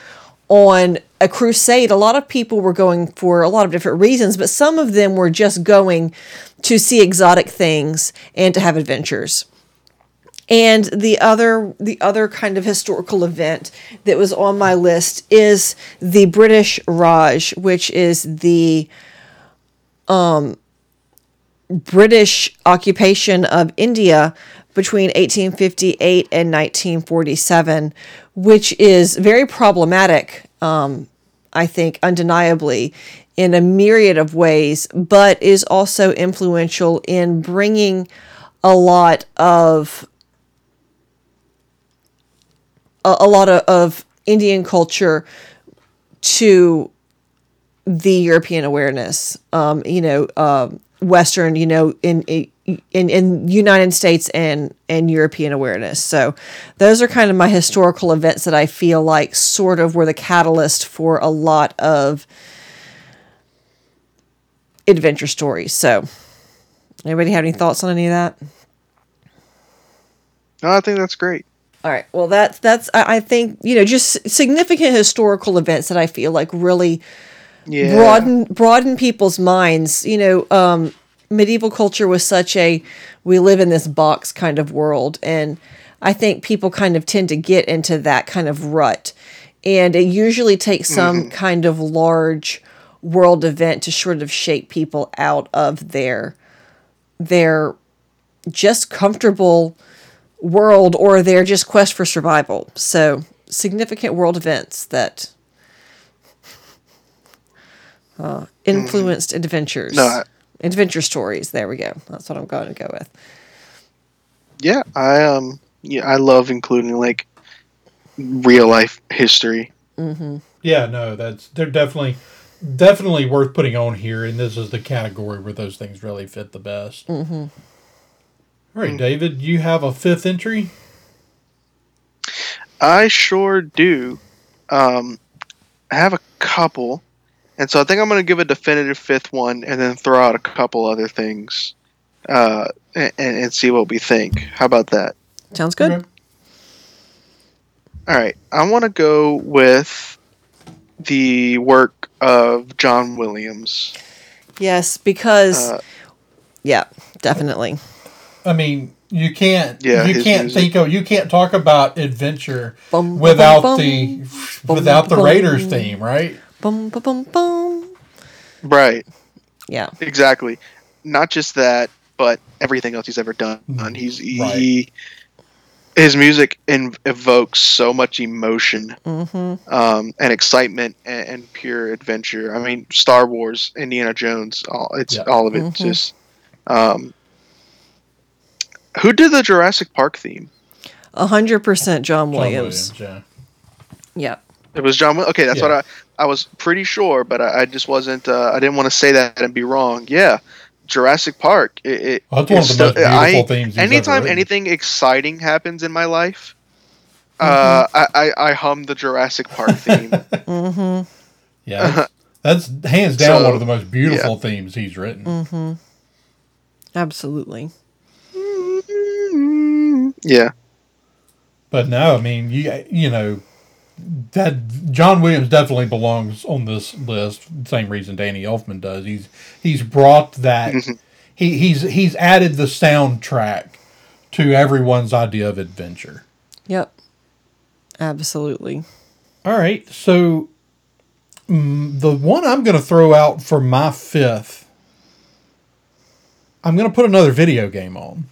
on a crusade. A lot of people were going for a lot of different reasons, but some of them were just going to see exotic things and to have adventures. And the other the other kind of historical event that was on my list is the British Raj, which is the um, British occupation of India between 1858 and 1947, which is very problematic, um, I think, undeniably, in a myriad of ways, but is also influential in bringing a lot of a, a lot of, of Indian culture to the European awareness. Um, you know, um, Western, you know, in in in United States and and European awareness. So those are kind of my historical events that I feel like sort of were the catalyst for a lot of adventure stories. So anybody have any thoughts on any of that? No, I think that's great. All right. Well, that's that's I think you know just significant historical events that I feel like really Yeah. broaden broaden people's minds. You know, um, medieval culture was such a we live in this box kind of world, and I think people kind of tend to get into that kind of rut, and it usually takes some kind of large world event to sort of shake people out of their their just comfortable world or their just quest for survival. So significant world events that uh, influenced adventures. No, I- adventure stories. There we go. That's what I'm going to go with. Yeah, I um yeah, I love including like real life history. Yeah, no, that's they're definitely definitely worth putting on here, and this is the category where those things really fit the best. Mm-hmm. Right, David, you have a fifth entry. I sure do. Um, I have a couple, and so I think I'm going to give a definitive fifth one, and then throw out a couple other things uh, and, and see what we think. How about that? Sounds good. Okay. All right, I want to go with the work of John Williams. Yes, because Uh, yeah, definitely. I mean, you can't Yeah, you can't music. think of you can't talk about adventure Bum, bum, without bum, the bum, without the bum. Raiders theme, right? Bum bum bum bum. right, Yeah. exactly. Not just that, but everything else he's ever done. He's he, Right. he his music in, evokes so much emotion Mm-hmm. um, and excitement and, and pure adventure. I mean, Star Wars, Indiana Jones, all it's Yeah. all of it. Mhm. Just um, who did the Jurassic Park theme? A hundred percent John John Williams. yeah. Yeah. It was John. Okay, that's Yeah. what I I was pretty sure, but I, I just wasn't. Uh, I didn't want to say that and be wrong. Yeah, Jurassic Park. It, it, Well, that's one of the most beautiful I- themes. he's ever anytime anything exciting happens in my life, uh, I, I I hum the Jurassic Park theme. Mm-hmm. yeah, that's, that's hands down So, one of the most beautiful themes he's written. Mm-hmm. Absolutely. Yeah, But no, I mean, you you know that John Williams definitely belongs on this list. Same reason Danny Elfman does. He's he's brought that. he he's he's added the soundtrack to everyone's idea of adventure. Yep. Absolutely. All right, so mm, the one I'm going to throw out for my fifth, I'm going to put another video game on.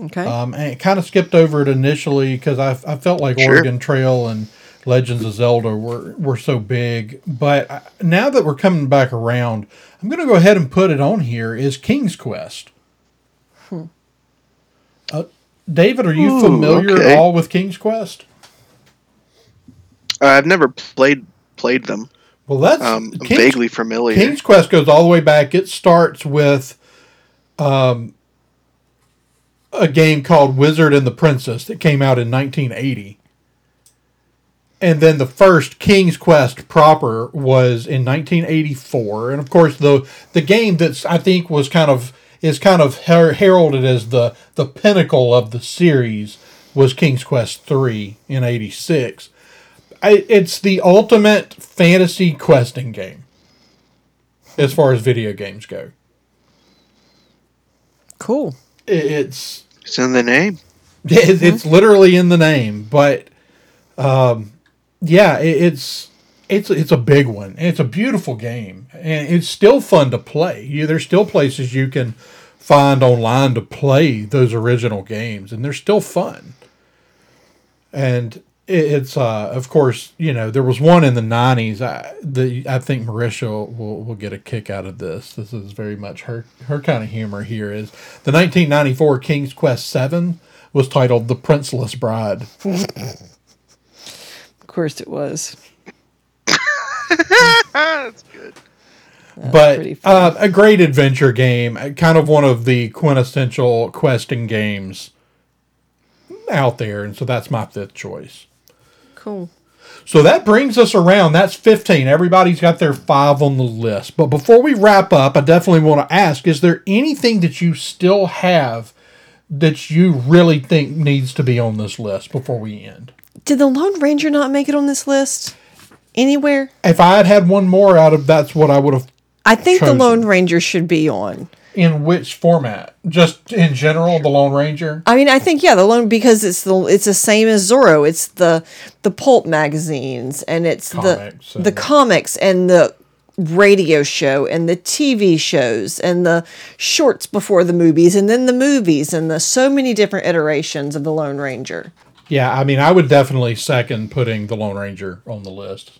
Okay. Um, and it kind of skipped over it initially because I, I felt like Sure. Oregon Trail and Legends of Zelda were, were so big. But I, now that we're coming back around, I'm going to go ahead and put it on here is King's Quest. Hmm. Uh, David, are you Ooh, familiar okay. at all with King's Quest? Uh, I've never played played them. Well, that's Um, King's, vaguely familiar. King's Quest goes all the way back. It starts with um, a game called Wizard and the Princess that came out in 1980. And then the first King's Quest proper was in 1984. And of course, the the game that's I think was kind of is kind of her- heralded as the the pinnacle of the series was King's Quest 3 in 86. I, it's the ultimate fantasy questing game as far as video games go. cool. I- It's It's in the name. it, it's literally in the name, but um, yeah, it, it's it's it's a big one. It's a beautiful game, and it's still fun to play. You, there's still places you can find online to play those original games, and they're still fun. And it, it's uh, of course you know there was one in the '90s. I, the I think Marisha will will get a kick out of this. This is very much her her kind of humor here. Is the 1994 King's Quest Seven was titled "The Princeless Bride." Of course it was. That's good. but uh, a great adventure game, uh, kind of one of the quintessential questing games out there, and so that's my fifth choice. Cool. So that brings us around. That's 15. Everybody's got their five on the list. But before we wrap up, I definitely want to ask is there anything that you still have that you really think needs to be on this list before we end? Did the Lone Ranger not make it on this list anywhere? If I had had one more out of that's what I would have. I think Chosen. the Lone Ranger should be on. In which format? Just in general, the Lone Ranger? I mean, I think yeah, the Lone because it's the it's the same as Zorro. It's the the pulp magazines and it's Comics the the comics and the radio show and the TV shows and the shorts before the movies and then the movies and the so many different iterations of the Lone Ranger. Yeah, I mean, I would definitely second putting the Lone Ranger on the list.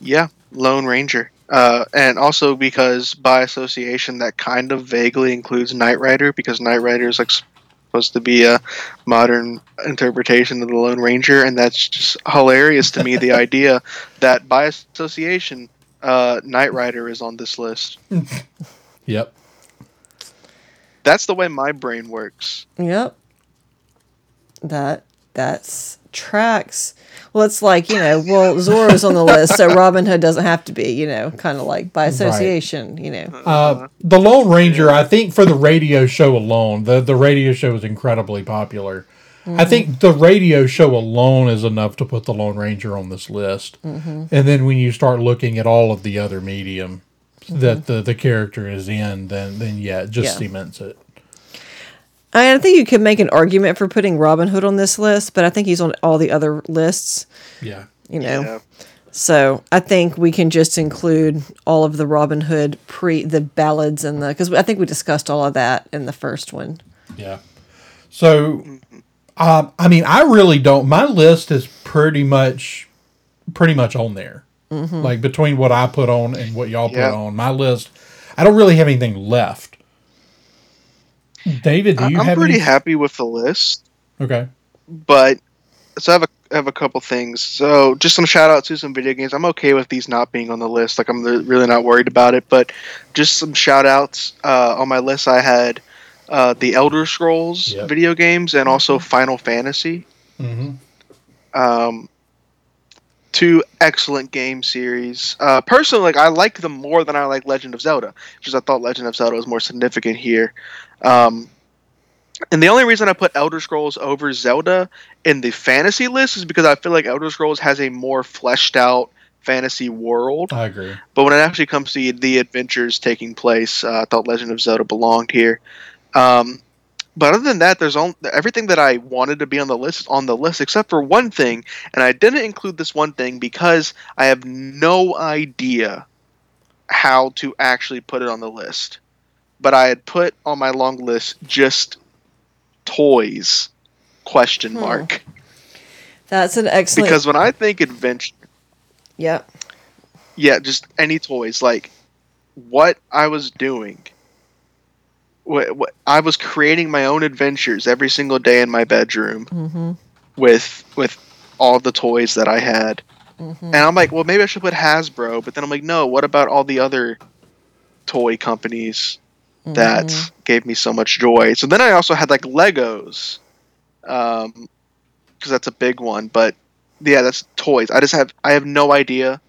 Yeah, Lone Ranger. Uh, and also because by association that kind of vaguely includes Knight Rider because Knight Rider is like supposed to be a modern interpretation of the Lone Ranger, and that's just hilarious to me. the idea that by association, uh, Knight Rider is on this list. Yep. That's the way my brain works. Yep. That that's tracks. Well, it's like, you know, well, Zorro's on the list, so Robin Hood doesn't have to be, you know, kind of like by association, you know. Uh, uh the Lone Ranger, I think for the radio show alone, the, the radio show is incredibly popular. I mm-hmm. think the radio show alone is enough to put the Lone Ranger on this list. Mm-hmm. And then when you start looking at all of the other medium that mm-hmm. the, the character is in, then then yeah, it just Yeah. cements it. I, I think you could make an argument for putting Robin Hood on this list, but I think he's on all the other lists, Yeah. you know. Yeah. So I think we can just include all of the Robin Hood pre the ballads and the because I think we discussed all of that in the first one. Yeah. So, um, I mean, I really don't. My list is pretty much, pretty much on there. Like between what I put on and what y'all Yeah. put on, my list. I don't really have anything left. David, do you I'm pretty any? happy with the list, okay. but so I have a I have a couple things. So just some shout outs to some video games. I'm okay with these not being on the list. Like I'm really not worried about it. But just some shout outs uh, on my list. I had uh, the Elder Scrolls Yep. video games and also Final Fantasy. hmm um, two excellent game series. Uh, personally, like I like them more than I like Legend of Zelda, because I thought Legend of Zelda was more significant here. Um, and the only reason I put Elder Scrolls over Zelda in the fantasy list is because I feel like Elder Scrolls has a more fleshed out fantasy world. I agree. But when it actually comes to the adventures taking place, uh, I thought Legend of Zelda belonged here. Um, but other than that, there's on, everything that I wanted to be on the list on the list, except for one thing, and I didn't include this one thing because I have no idea how to actually put it on the list. But I had put on my long list just toys question Hmm. mark That's an excellent. because when I think adventure yep. yeah, just any toys. Like what I was doing. I was creating my own adventures every single day in my bedroom hmm with with all the toys that I had. hmm And I'm like, well, maybe I should put Hasbro, but then I'm like, no. What about all the other toy companies that Mhm. gave me so much joy? So then I also had like Legos, um, because that's a big one. But yeah, that's toys. I just have I have no idea,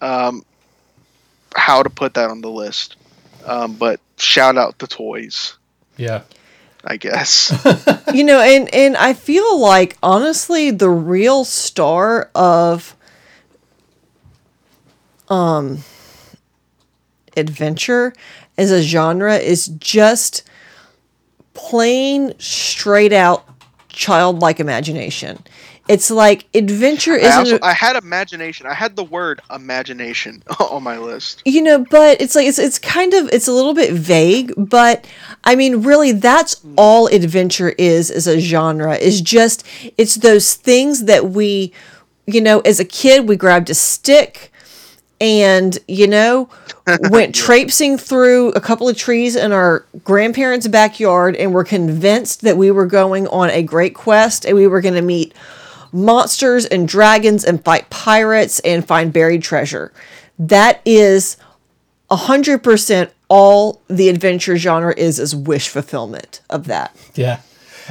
um, how to put that on the list. Um, but shout out the toys, Yeah. I guess. you know and and i feel like honestly the real star of um adventure as a genre is just plain straight out childlike imagination it's like adventure isn't also, I had imagination. I had the word imagination on my list. you know but it's like it's it's kind of it's a little bit vague but i mean really that's mm. all adventure is as a genre is just it's those things that we you know as a kid we grabbed a stick and you know went traipsing through a couple of trees in our grandparents backyard and were convinced that we were going on a great quest and we were going to meet monsters and dragons and fight pirates and find buried treasure. That is a hundred percent all the adventure genre is is wish fulfillment of that. Yeah.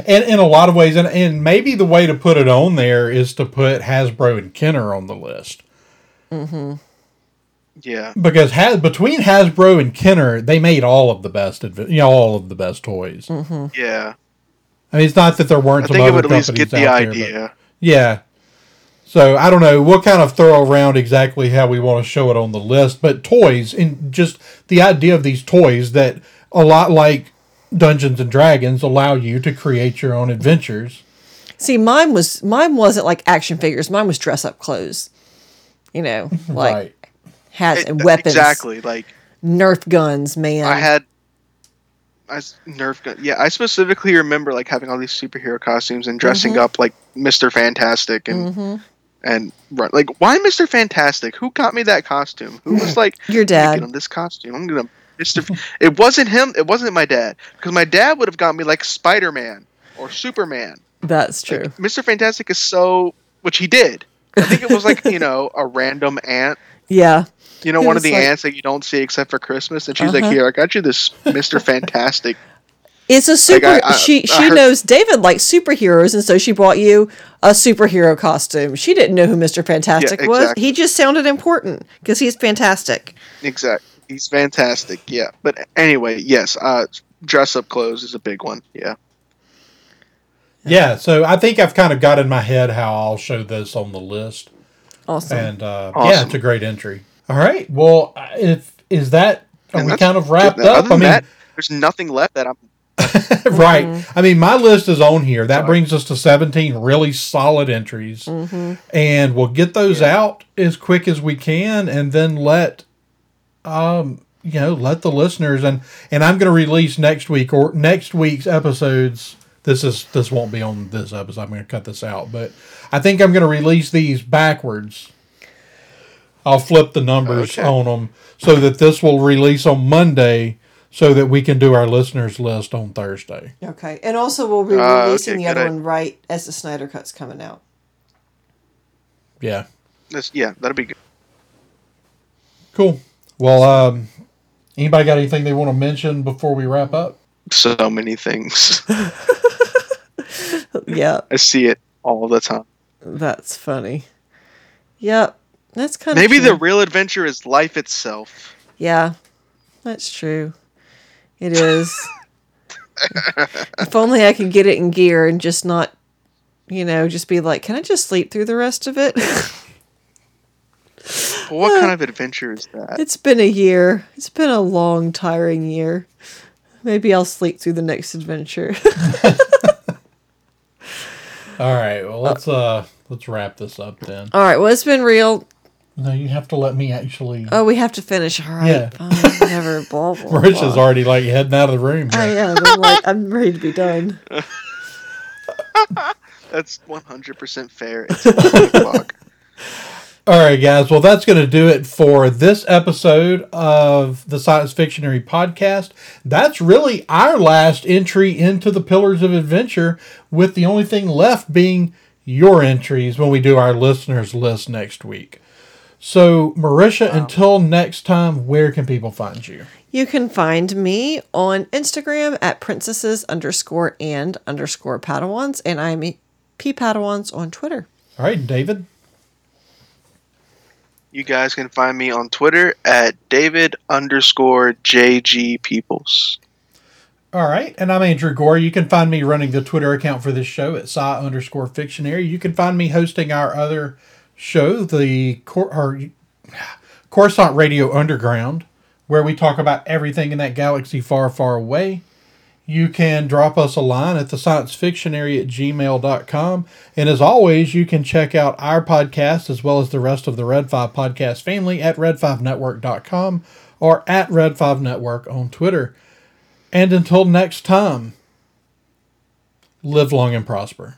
And in a lot of ways, and, and maybe the way to put it on there is to put Hasbro and Kenner on the list. Mm-hmm. Yeah. because has, between Hasbro and Kenner, they made all of the best, adv- you know, all of the best toys. Yeah. I mean, it's not that there weren't I some think it other would at least companies get the out there, but- idea. Yeah. So I don't know. We'll kind of throw around exactly how we want to show it on the list, but toys and just the idea of these toys that a lot like Dungeons and Dragons allow you to create your own adventures. See, mine was mine wasn't like action figures. Mine was dress up clothes. You know, like right. hats It- and weapons, Exactly. Like Nerf guns, man. I had I s- Nerf gun. Yeah, I specifically remember like having all these superhero costumes and dressing Mm-hmm. up like Mr. Fantastic and and run like why Mr. Fantastic? Who got me that costume? Who was like Your dad. get this costume? I'm gonna Mr. F-" it wasn't him. It wasn't my dad because my dad would have got me like Spider Man or Superman. That's true. Like, Mr. Fantastic is so which he did. I think it was like you know a random aunt yeah. you know, one of the like- aunts that you don't see except for Christmas, and she's Uh-huh. like, "Here, I got you this Mister Fantastic It's a super. I- I- she I she heard- knows David likes superheroes, and so she bought you a superhero costume. She didn't know who Mister Fantastic was. exactly. He just sounded important because he's fantastic. Exactly. He's fantastic. Yeah. But anyway, yes. Uh, dress up clothes is a big one. Yeah. Yeah, so I think I've kind of got in my head how I'll show this on the list, Awesome. and uh, yeah, it's a great entry. All right, well, if is that are And we kind of wrapped good. up? Other I mean, that, there's nothing left that I'm. right. I mean, my list is on here. That brings us to 17 really solid entries. And we'll get those out as quick as we can and then let um you know, let the listeners and and I'm going to release next week or next week's episodes. This is this won't be on this episode. I'm going to cut this out, but I think I'm going to release these backwards. I'll flip the numbers Okay. on them so that this will release on Monday so that we can do our listeners list on Thursday. okay, and also we'll be Uh, releasing okay, the other good. one right as the Snyder Cut's coming out. Yeah. This, yeah, that'll be good. Cool. Well, um, anybody got anything they want to mention before we wrap up? So many things. yeah, I see it all the time. that's funny. Yep, that's kind of Maybe the real adventure is life itself. Yeah, that's true. It is. if only I could get it in gear and just not, you know, just be like, can I just sleep through the rest of it? But what kind of adventure is that? it's been a year. It's been a long, tiring year. Maybe I'll sleep through the next adventure. All right. Well, let's uh let's wrap this up then. All right, well, it's been real. No, you have to let me actually. Oh, we have to finish. All right. Yeah. Fine, whatever. Blah, blah, Rich blah. is already like heading out of the room. I am. I'm like, I'm ready to be done. That's 100% fair. It's 11 o'clock. All right, guys. Well, that's going to do it for this episode of the Science Fictionary podcast. That's really our last entry into the Pillars of Adventure, with the only thing left being your entries when we do our listeners list next week. So, Marisha, until next time, where can people find you? You can find me on Instagram at princesses underscore and underscore padawans, and I'm P Padawans on Twitter. All right, David. You guys can find me on Twitter at David underscore JG Peoples. All right, and I'm Andrew Gore. You can find me running the Twitter account for this show at sci underscore fictionary. You can find me hosting our other show, the Cor- or, Coruscant Radio Underground, where we talk about everything in that galaxy far, far away. You can drop us a line at the science fictionary at gmail.com. And as always, you can check out our podcast as well as the rest of the Red 5 podcast family at red5network.com or at Red5 Network on Twitter. And until next time, live long and prosper.